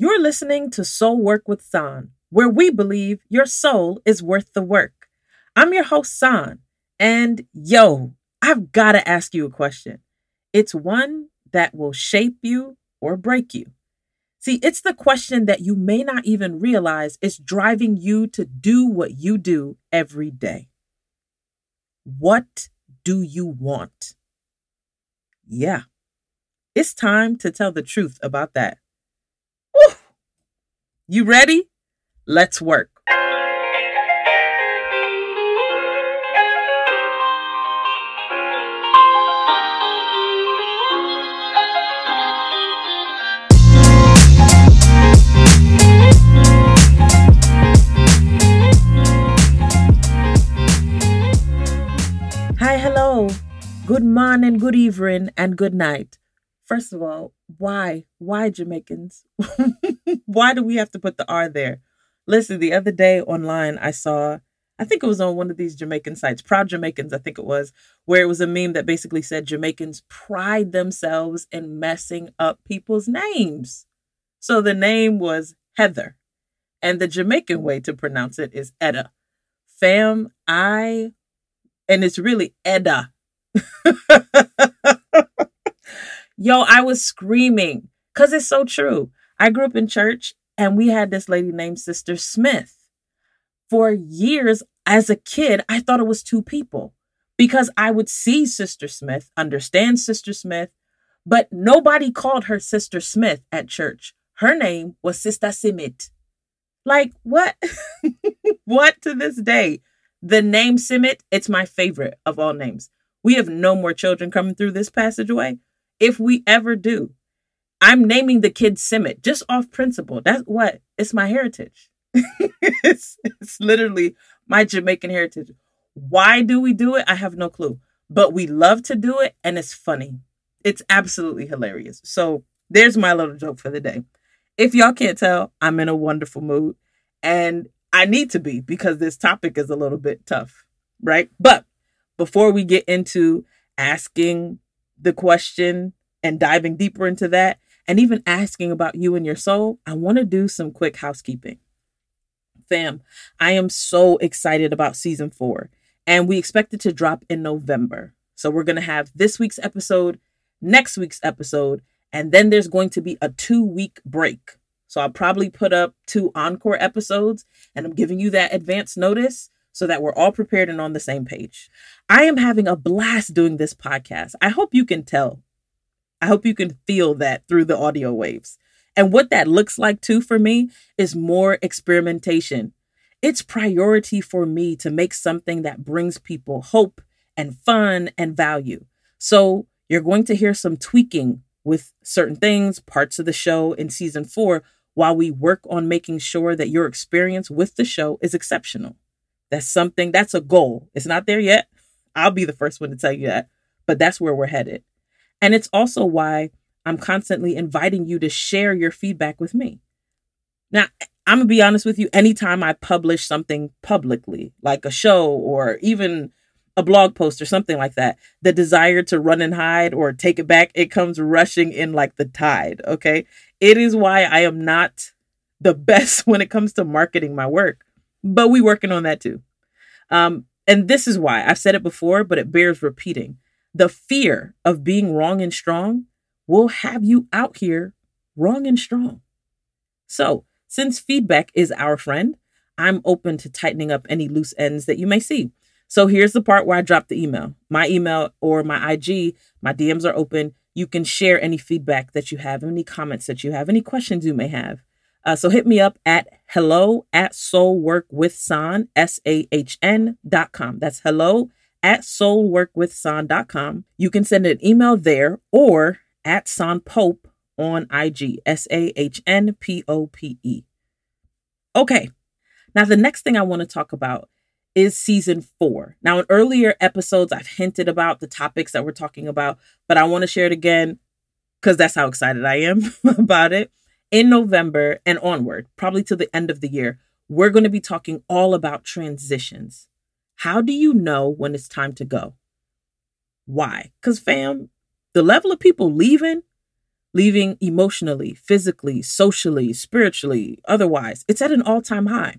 You're listening to Soul Work with Sahn, where we believe your soul is worth the work. I'm your host, Sahn, and yo, I've got to ask you a question. It's one that will shape you or break you. See, it's the question that you may not even realize is driving you to do what you do every day. What do you want? Yeah, it's time to tell the truth about that. You ready? Let's work. Hi, hello. Good morning, good evening, and good night. First of all, why? Why Jamaicans? why do we have to put the R there? Listen, the other day online, I saw, I think it was on one of these Jamaican sites, Proud Jamaicans, I think it was, where it was a meme that basically said Jamaicans pride themselves in messing up people's names. So the name was Heather, and the Jamaican way to pronounce it is Edda. Fam, I, and it's really Edda. Yo, I was screaming because it's so true. I grew up in church and we had this lady named Sister Smith. For years as a kid, I thought it was two people because I would see Sister Smith, understand Sister Smith, but nobody called her Sister Smith at church. Her name was Sister Simit. Like, what? what to this day? The name Simit, it's my favorite of all names. We have no more children coming through this passageway, if we ever do. I'm naming the kid Simmet just off principle. That's what it's my heritage. it's, it's literally my Jamaican heritage. Why do we do it? I have no clue. But we love to do it and it's funny. It's absolutely hilarious. So there's my little joke for the day. If y'all can't tell, I'm in a wonderful mood and I need to be because this topic is a little bit tough, right? But before we get into asking the question and diving deeper into that, and even asking about you and your soul, I want to do some quick housekeeping. Fam, I am so excited about season four, and we expect it to drop in November. So we're going to have this week's episode, next week's episode, and then there's going to be a two week break. So I'll probably put up two encore episodes, and I'm giving you that advance notice so that we're all prepared and on the same page. I am having a blast doing this podcast. I hope you can tell. I hope you can feel that through the audio waves. And what that looks like too for me is more experimentation. It's priority for me to make something that brings people hope and fun and value. So you're going to hear some tweaking with certain things, parts of the show in season four, while we work on making sure that your experience with the show is exceptional. That's something, that's a goal. It's not there yet. I'll be the first one to tell you that, but that's where we're headed. And it's also why I'm constantly inviting you to share your feedback with me. Now, I'm going to be honest with you, anytime I publish something publicly, like a show or even a blog post or something like that, the desire to run and hide or take it back, it comes rushing in like the tide. Okay. It is why I am not the best when it comes to marketing my work, but we working on that too. Um, and this is why I've said it before, but it bears repeating. The fear of being wrong and strong will have you out here wrong and strong. So, since feedback is our friend, I'm open to tightening up any loose ends that you may see. So, here's the part where I drop the email. My email or my IG, my DMs are open. You can share any feedback that you have, any comments that you have, any questions you may have. Uh, so hit me up at hello at soulworkwithsahn, S-A-H-N dot com. That's hello at soulworkwithsahn.com. You can send an email there or at Sahn Pope on IG, S A H N P O P E. Okay, now the next thing I want to talk about is season four. Now, in earlier episodes, I've hinted about the topics that we're talking about, but I want to share it again because that's how excited I am about it. In November and onward, probably to the end of the year, we're going to be talking all about transitions. How do you know when it's time to go? Why? Because, fam, the level of people leaving, leaving emotionally, physically, socially, spiritually, otherwise. It's at an all time high.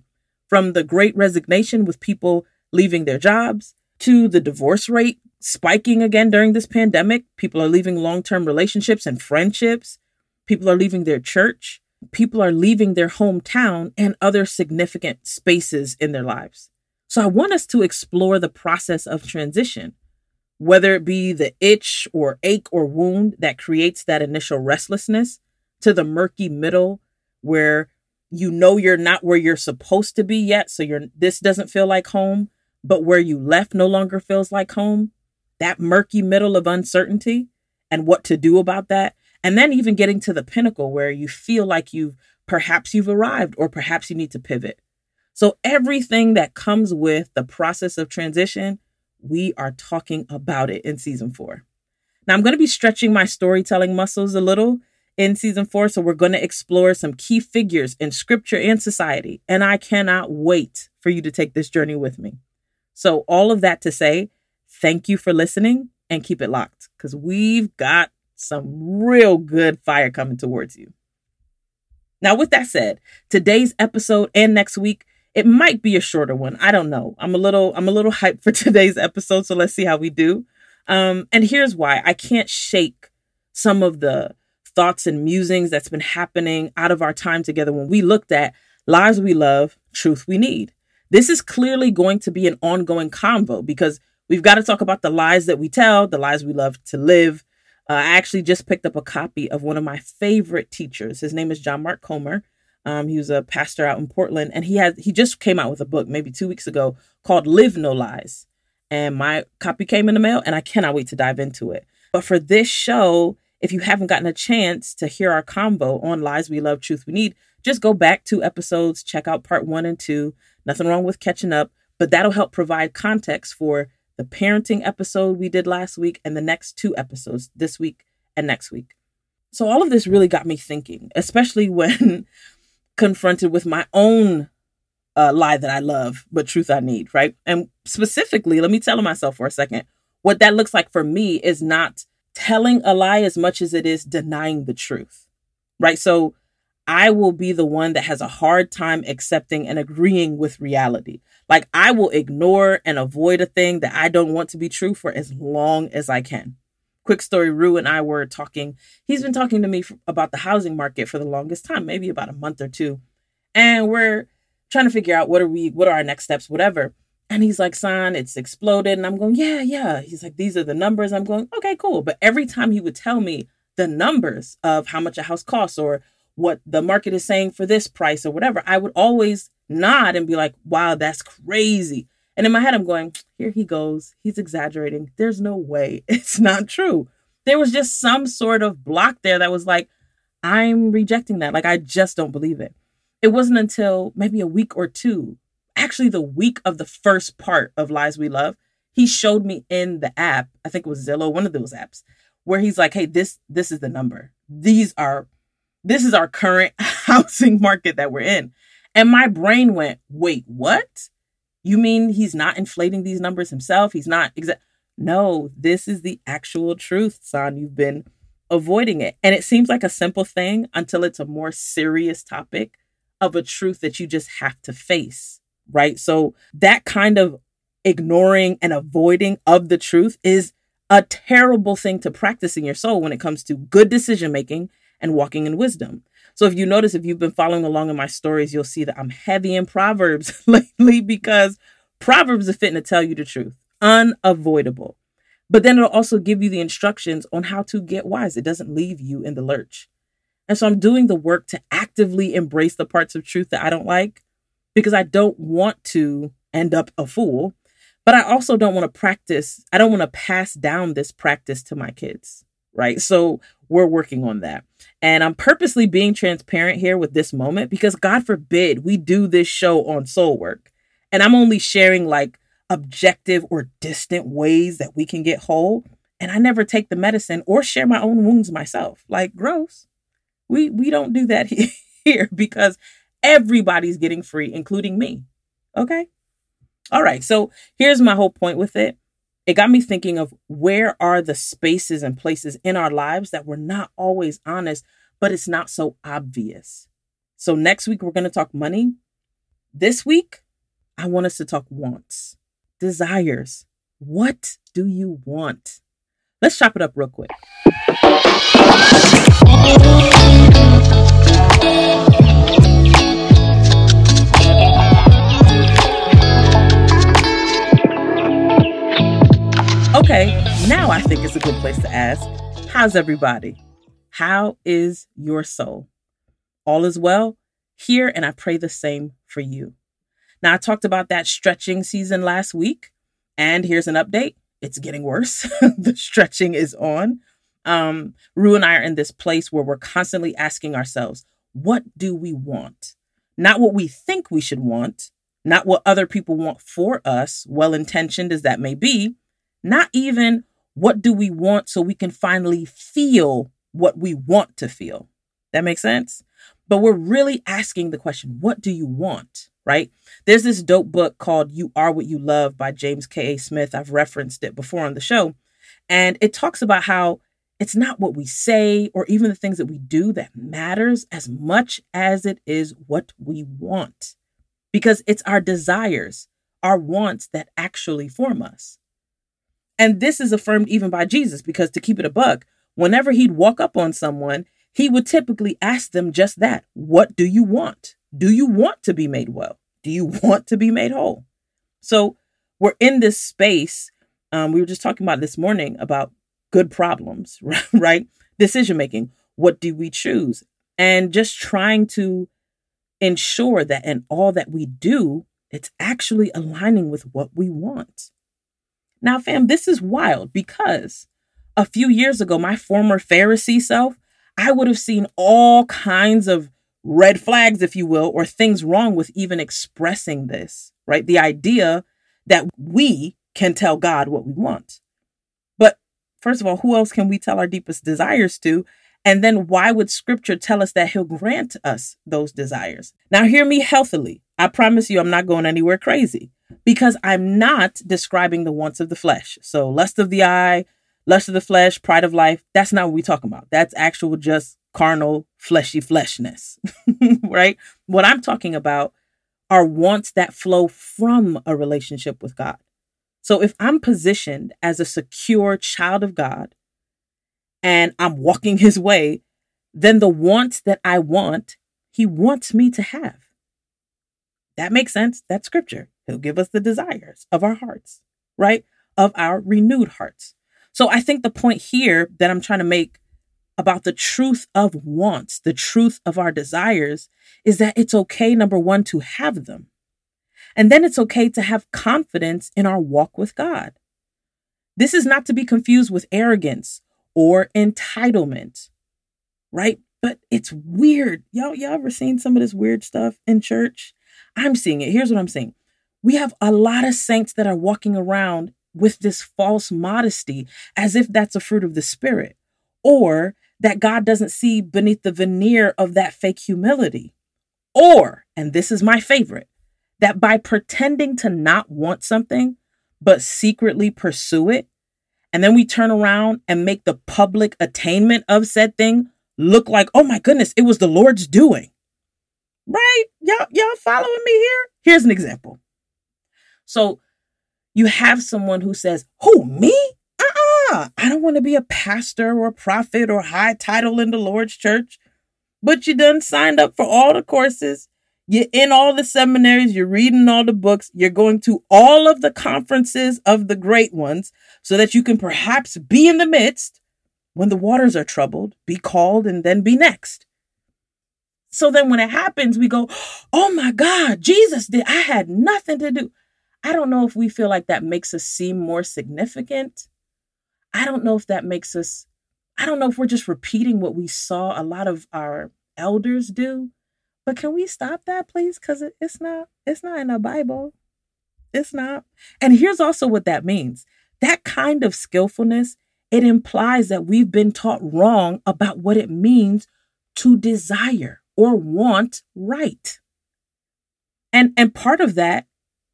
From the great resignation with people leaving their jobs to the divorce rate spiking again during this pandemic. People are leaving long term relationships and friendships. People are leaving their church. People are leaving their hometown and other significant spaces in their lives. So I want us to explore the process of transition, whether it be the itch or ache or wound that creates that initial restlessness to the murky middle where you know you're not where you're supposed to be yet so you're this doesn't feel like home but where you left no longer feels like home that murky middle of uncertainty and what to do about that. And then even getting to the pinnacle where you feel like you've perhaps you've arrived or perhaps you need to pivot. So everything that comes with the process of transition, we are talking about it in season four. Now I'm going to be stretching my storytelling muscles a little in season four. So we're going to explore some key figures in scripture and society. And I cannot wait for you to take this journey with me. So all of that to say, Thank you for listening and keep it locked because we've got some real good fire coming towards you. Now, with that said, today's episode and next week, it might be a shorter one. I don't know. I'm a little, I'm a little hyped for today's episode, so let's see how we do. Um, and here's why I can't shake some of the thoughts and musings that's been happening out of our time together when we looked at lives we love, truth we need. This is clearly going to be an ongoing convo because We've got to talk about the lies that we tell, the lies we love to live. Uh, I actually just picked up a copy of one of my favorite teachers. His name is John Mark Comer. Um, he was a pastor out in Portland, and he had he just came out with a book maybe two weeks ago called "Live No Lies." And my copy came in the mail, and I cannot wait to dive into it. But for this show, if you haven't gotten a chance to hear our combo on lies we love, truth we need, just go back two episodes, check out part one and two. Nothing wrong with catching up, but that'll help provide context for the parenting episode we did last week, and the next two episodes this week and next week. So, all of this really got me thinking, especially when confronted with my own uh, lie that I love, but truth I need, right? And specifically, let me tell myself for a second what that looks like for me is not telling a lie as much as it is denying the truth, right? So, I will be the one that has a hard time accepting and agreeing with reality. Like I will ignore and avoid a thing that I don't want to be true for as long as I can. Quick story Rue and I were talking. He's been talking to me about the housing market for the longest time, maybe about a month or two. And we're trying to figure out what are we, what are our next steps, whatever. And he's like, son, it's exploded. And I'm going, yeah, yeah. He's like, these are the numbers. I'm going, okay, cool. But every time he would tell me the numbers of how much a house costs or what the market is saying for this price or whatever, I would always nod and be like, wow, that's crazy. And in my head, I'm going, here he goes. He's exaggerating. There's no way. It's not true. There was just some sort of block there that was like, I'm rejecting that. Like, I just don't believe it. It wasn't until maybe a week or two, actually, the week of the first part of Lies We Love, he showed me in the app, I think it was Zillow, one of those apps, where he's like, hey, this, this is the number. These are, this is our current housing market that we're in. And my brain went, wait, what? You mean he's not inflating these numbers himself? He's not exact. No, this is the actual truth, son. You've been avoiding it. And it seems like a simple thing until it's a more serious topic of a truth that you just have to face, right? So that kind of ignoring and avoiding of the truth is a terrible thing to practice in your soul when it comes to good decision making and walking in wisdom. So if you notice, if you've been following along in my stories, you'll see that I'm heavy in Proverbs lately because Proverbs are fitting to tell you the truth, unavoidable. But then it'll also give you the instructions on how to get wise. It doesn't leave you in the lurch. And so I'm doing the work to actively embrace the parts of truth that I don't like because I don't want to end up a fool. But I also don't want to practice, I don't want to pass down this practice to my kids right? So we're working on that. And I'm purposely being transparent here with this moment because God forbid we do this show on soul work. And I'm only sharing like objective or distant ways that we can get whole. And I never take the medicine or share my own wounds myself. Like gross. We we don't do that here because everybody's getting free, including me. Okay? All right. So here's my whole point with it it got me thinking of where are the spaces and places in our lives that we're not always honest, but it's not so obvious. So next week, we're going to talk money. This week, I want us to talk wants, desires. What do you want? Let's chop it up real quick. Now I think it's a good place to ask How's everybody? How is your soul? All is well here, and I pray the same for you. Now, I talked about that stretching season last week, and here's an update. It's getting worse. the stretching is on. Um, Rue and I are in this place where we're constantly asking ourselves, what do we want? Not what we think we should want, not what other people want for us, well intentioned as that may be, not even what do we want so we can finally feel what we want to feel. That makes sense? But we're really asking the question, what do you want? Right? There's this dope book called You Are What You Love by James K.A. Smith. I've referenced it before on the show. And it talks about how it's not what we say or even the things that we do that matters as much as it is what we want. Because it's our desires, our wants that actually form us. And this is affirmed even by Jesus because to keep it a buck, whenever he'd walk up on someone, he would typically ask them just that What do you want? Do you want to be made well? Do you want to be made whole? So we're in this space. Um, we were just talking about this morning about good problems, right? Decision making. What do we choose? And just trying to ensure that in all that we do, it's actually aligning with what we want. Now, fam, this is wild because a few years ago, my former Pharisee self, I would have seen all kinds of red flags, if you will, or things wrong with even expressing this, right? The idea that we can tell God what we want. But first of all, who else can we tell our deepest desires to? And then why would scripture tell us that he'll grant us those desires? Now, hear me healthily. I promise you, I'm not going anywhere crazy because I'm not describing the wants of the flesh. So, lust of the eye, lust of the flesh, pride of life, that's not what we're talking about. That's actual just carnal, fleshy fleshness, right? What I'm talking about are wants that flow from a relationship with God. So, if I'm positioned as a secure child of God and I'm walking his way, then the wants that I want, he wants me to have. That makes sense. That's scripture. He'll give us the desires of our hearts, right? Of our renewed hearts. So I think the point here that I'm trying to make about the truth of wants, the truth of our desires, is that it's okay, number one, to have them. And then it's okay to have confidence in our walk with God. This is not to be confused with arrogance or entitlement, right? But it's weird. Y'all, y'all ever seen some of this weird stuff in church? I'm seeing it. Here's what I'm saying we have a lot of saints that are walking around with this false modesty as if that's a fruit of the spirit or that God doesn't see beneath the veneer of that fake humility. Or, and this is my favorite, that by pretending to not want something, but secretly pursue it, and then we turn around and make the public attainment of said thing look like, oh my goodness, it was the Lord's doing. Right? Y'all, y'all following me here? Here's an example. So you have someone who says, Who, me? Uh-uh. I don't want to be a pastor or a prophet or high title in the Lord's church. But you done signed up for all the courses. You're in all the seminaries. You're reading all the books. You're going to all of the conferences of the great ones so that you can perhaps be in the midst when the waters are troubled, be called, and then be next. So then when it happens, we go, Oh my God, Jesus did. I had nothing to do. I don't know if we feel like that makes us seem more significant. I don't know if that makes us, I don't know if we're just repeating what we saw a lot of our elders do. But can we stop that, please? Because it's not, it's not in the Bible. It's not. And here's also what that means. That kind of skillfulness, it implies that we've been taught wrong about what it means to desire or want right. And and part of that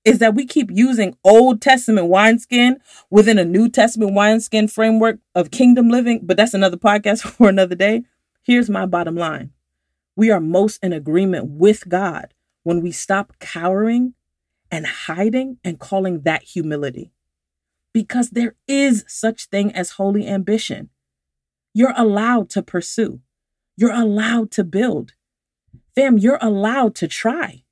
is that we keep using Old Testament wineskin within a New Testament wineskin framework of kingdom living, but that's another podcast for another day. Here's my bottom line we are most in agreement with God when we stop cowering and hiding and calling that humility. Because there is such thing as holy ambition. You're allowed to pursue. You're allowed to build. Fam, you're allowed to try.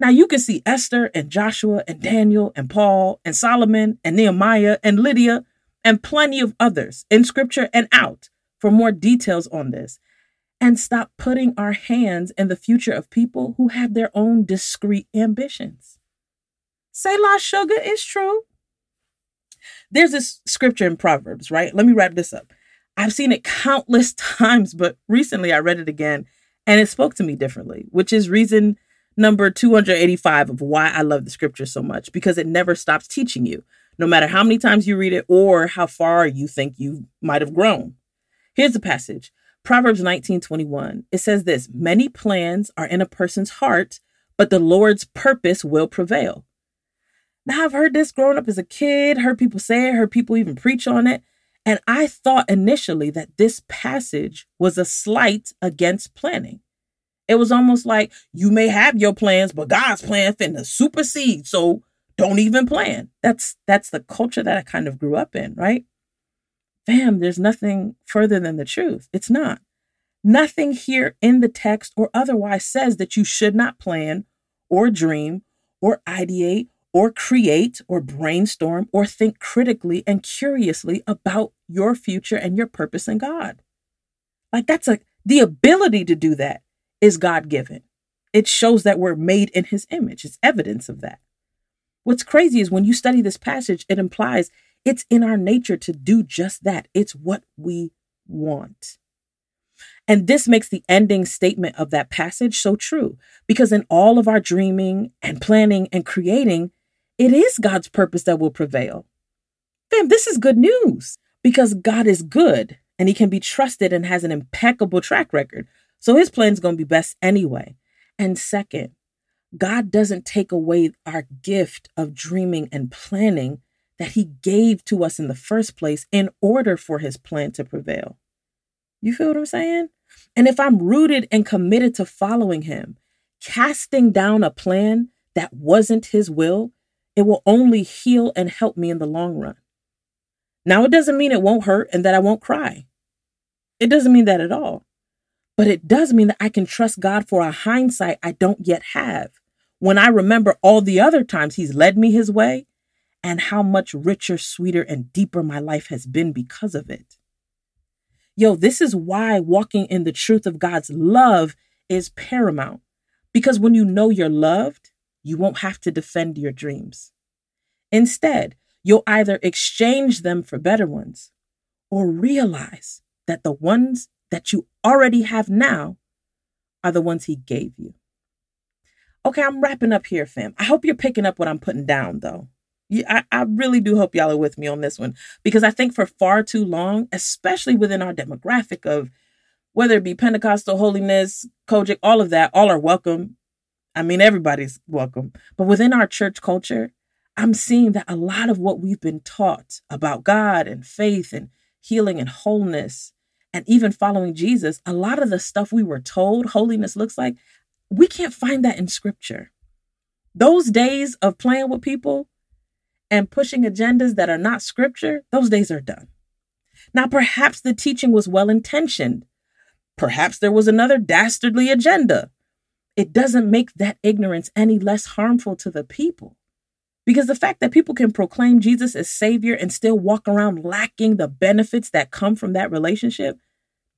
Now you can see Esther and Joshua and Daniel and Paul and Solomon and Nehemiah and Lydia and plenty of others in scripture and out for more details on this. And stop putting our hands in the future of people who have their own discrete ambitions. Selah sugar is true. There's this scripture in Proverbs, right? Let me wrap this up. I've seen it countless times, but recently I read it again and it spoke to me differently, which is reason number 285 of why I love the scripture so much because it never stops teaching you, no matter how many times you read it or how far you think you might have grown. Here's the passage Proverbs 19:21. It says this Many plans are in a person's heart, but the Lord's purpose will prevail. Now, I've heard this growing up as a kid, heard people say it, heard people even preach on it. And I thought initially that this passage was a slight against planning. It was almost like you may have your plans, but God's plan finna supersede. So don't even plan. That's that's the culture that I kind of grew up in, right? Fam, there's nothing further than the truth. It's not. Nothing here in the text or otherwise says that you should not plan or dream or ideate or create or brainstorm or think critically and curiously about your future and your purpose in God. Like that's a the ability to do that is God given. It shows that we're made in his image. It's evidence of that. What's crazy is when you study this passage, it implies it's in our nature to do just that. It's what we want. And this makes the ending statement of that passage so true because in all of our dreaming and planning and creating, it is God's purpose that will prevail. Fam, this is good news because God is good and he can be trusted and has an impeccable track record. So his plan is going to be best anyway. And second, God doesn't take away our gift of dreaming and planning that he gave to us in the first place in order for his plan to prevail. You feel what I'm saying? And if I'm rooted and committed to following him, casting down a plan that wasn't his will, it will only heal and help me in the long run. Now, it doesn't mean it won't hurt and that I won't cry. It doesn't mean that at all. But it does mean that I can trust God for a hindsight I don't yet have. When I remember all the other times He's led me His way and how much richer, sweeter, and deeper my life has been because of it. Yo, this is why walking in the truth of God's love is paramount. Because when you know you're loved, you won't have to defend your dreams. Instead, you'll either exchange them for better ones or realize that the ones that you already have now are the ones he gave you. Okay, I'm wrapping up here, fam. I hope you're picking up what I'm putting down, though. I, I really do hope y'all are with me on this one because I think for far too long, especially within our demographic of whether it be Pentecostal holiness, COGIC, all of that, all are welcome. I mean, everybody's welcome. But within our church culture, I'm seeing that a lot of what we've been taught about God and faith and healing and wholeness and even following Jesus, a lot of the stuff we were told holiness looks like, we can't find that in scripture. Those days of playing with people and pushing agendas that are not scripture, those days are done. Now, perhaps the teaching was well intentioned. Perhaps there was another dastardly agenda. It doesn't make that ignorance any less harmful to the people. Because the fact that people can proclaim Jesus as Savior and still walk around lacking the benefits that come from that relationship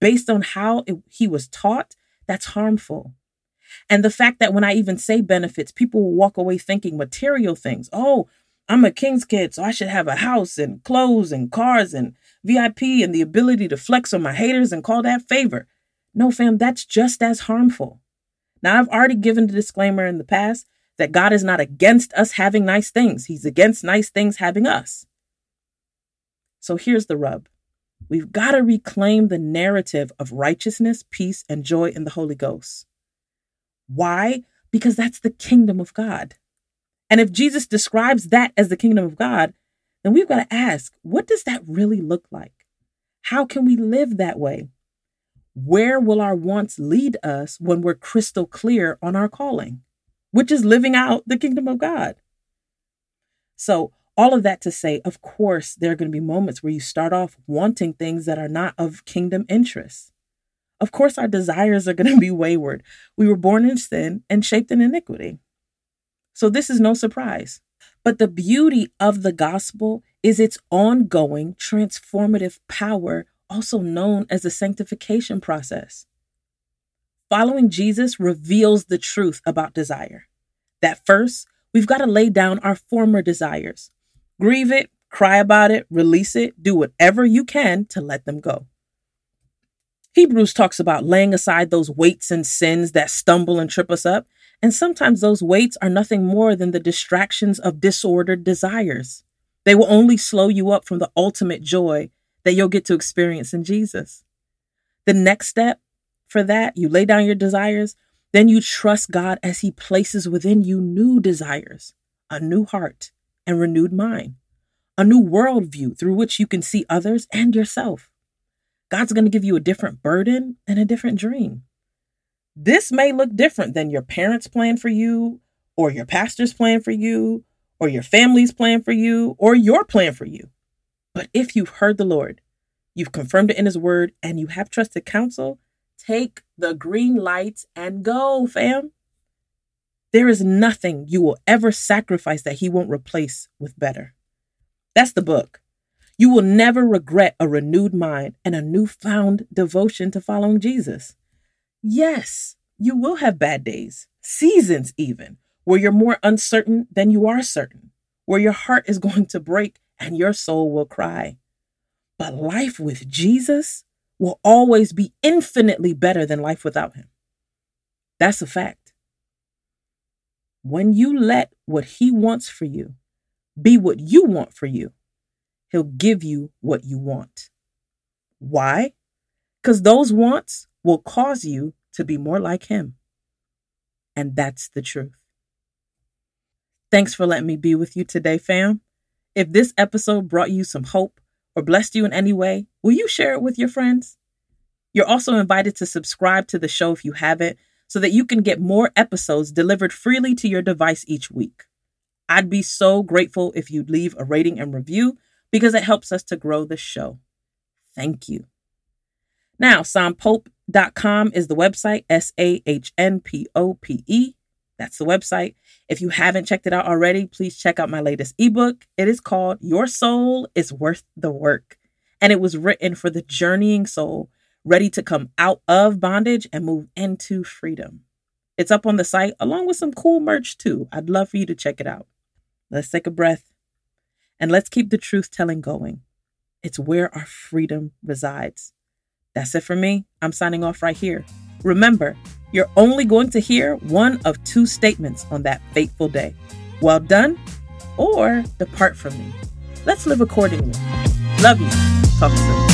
based on how it, he was taught, that's harmful. And the fact that when I even say benefits, people will walk away thinking material things. Oh, I'm a king's kid, so I should have a house and clothes and cars and VIP and the ability to flex on my haters and call that favor. No, fam, that's just as harmful. Now, I've already given the disclaimer in the past that God is not against us having nice things, He's against nice things having us. So here's the rub we've got to reclaim the narrative of righteousness, peace, and joy in the Holy Ghost. Why? Because that's the kingdom of God. And if Jesus describes that as the kingdom of God, then we've got to ask, what does that really look like? How can we live that way? Where will our wants lead us when we're crystal clear on our calling, which is living out the kingdom of God? So, all of that to say, of course, there are going to be moments where you start off wanting things that are not of kingdom interest. Of course, our desires are going to be wayward. We were born in sin and shaped in iniquity. So, this is no surprise. But the beauty of the gospel is its ongoing transformative power, also known as the sanctification process. Following Jesus reveals the truth about desire. That first, we've got to lay down our former desires, grieve it, cry about it, release it, do whatever you can to let them go. Hebrews talks about laying aside those weights and sins that stumble and trip us up. And sometimes those weights are nothing more than the distractions of disordered desires. They will only slow you up from the ultimate joy that you'll get to experience in Jesus. The next step for that, you lay down your desires, then you trust God as He places within you new desires, a new heart, and renewed mind, a new worldview through which you can see others and yourself. God's going to give you a different burden and a different dream. This may look different than your parents' plan for you, or your pastor's plan for you, or your family's plan for you, or your plan for you. But if you've heard the Lord, you've confirmed it in His word, and you have trusted counsel, take the green lights and go, fam. There is nothing you will ever sacrifice that He won't replace with better. That's the book. You will never regret a renewed mind and a newfound devotion to following Jesus. Yes, you will have bad days, seasons even, where you're more uncertain than you are certain, where your heart is going to break and your soul will cry. But life with Jesus will always be infinitely better than life without him. That's a fact. When you let what he wants for you be what you want for you, he'll give you what you want. Why? Because those wants will cause you to be more like Him. And that's the truth. Thanks for letting me be with you today, fam. If this episode brought you some hope or blessed you in any way, will you share it with your friends? You're also invited to subscribe to the show if you haven't, so that you can get more episodes delivered freely to your device each week. I'd be so grateful if you'd leave a rating and review because it helps us to grow the show. Thank you. Now, sahnpope.com is the website, S A H N P O P E. That's the website. If you haven't checked it out already, please check out my latest ebook. It is called Your Soul is Worth the Work. And it was written for the journeying soul ready to come out of bondage and move into freedom. It's up on the site along with some cool merch too. I'd love for you to check it out. Let's take a breath and let's keep the truth telling going. It's where our freedom resides. That's it for me. I'm signing off right here. Remember, you're only going to hear one of two statements on that fateful day. Well done, or depart from me. Let's live accordingly. Love you. Talk soon.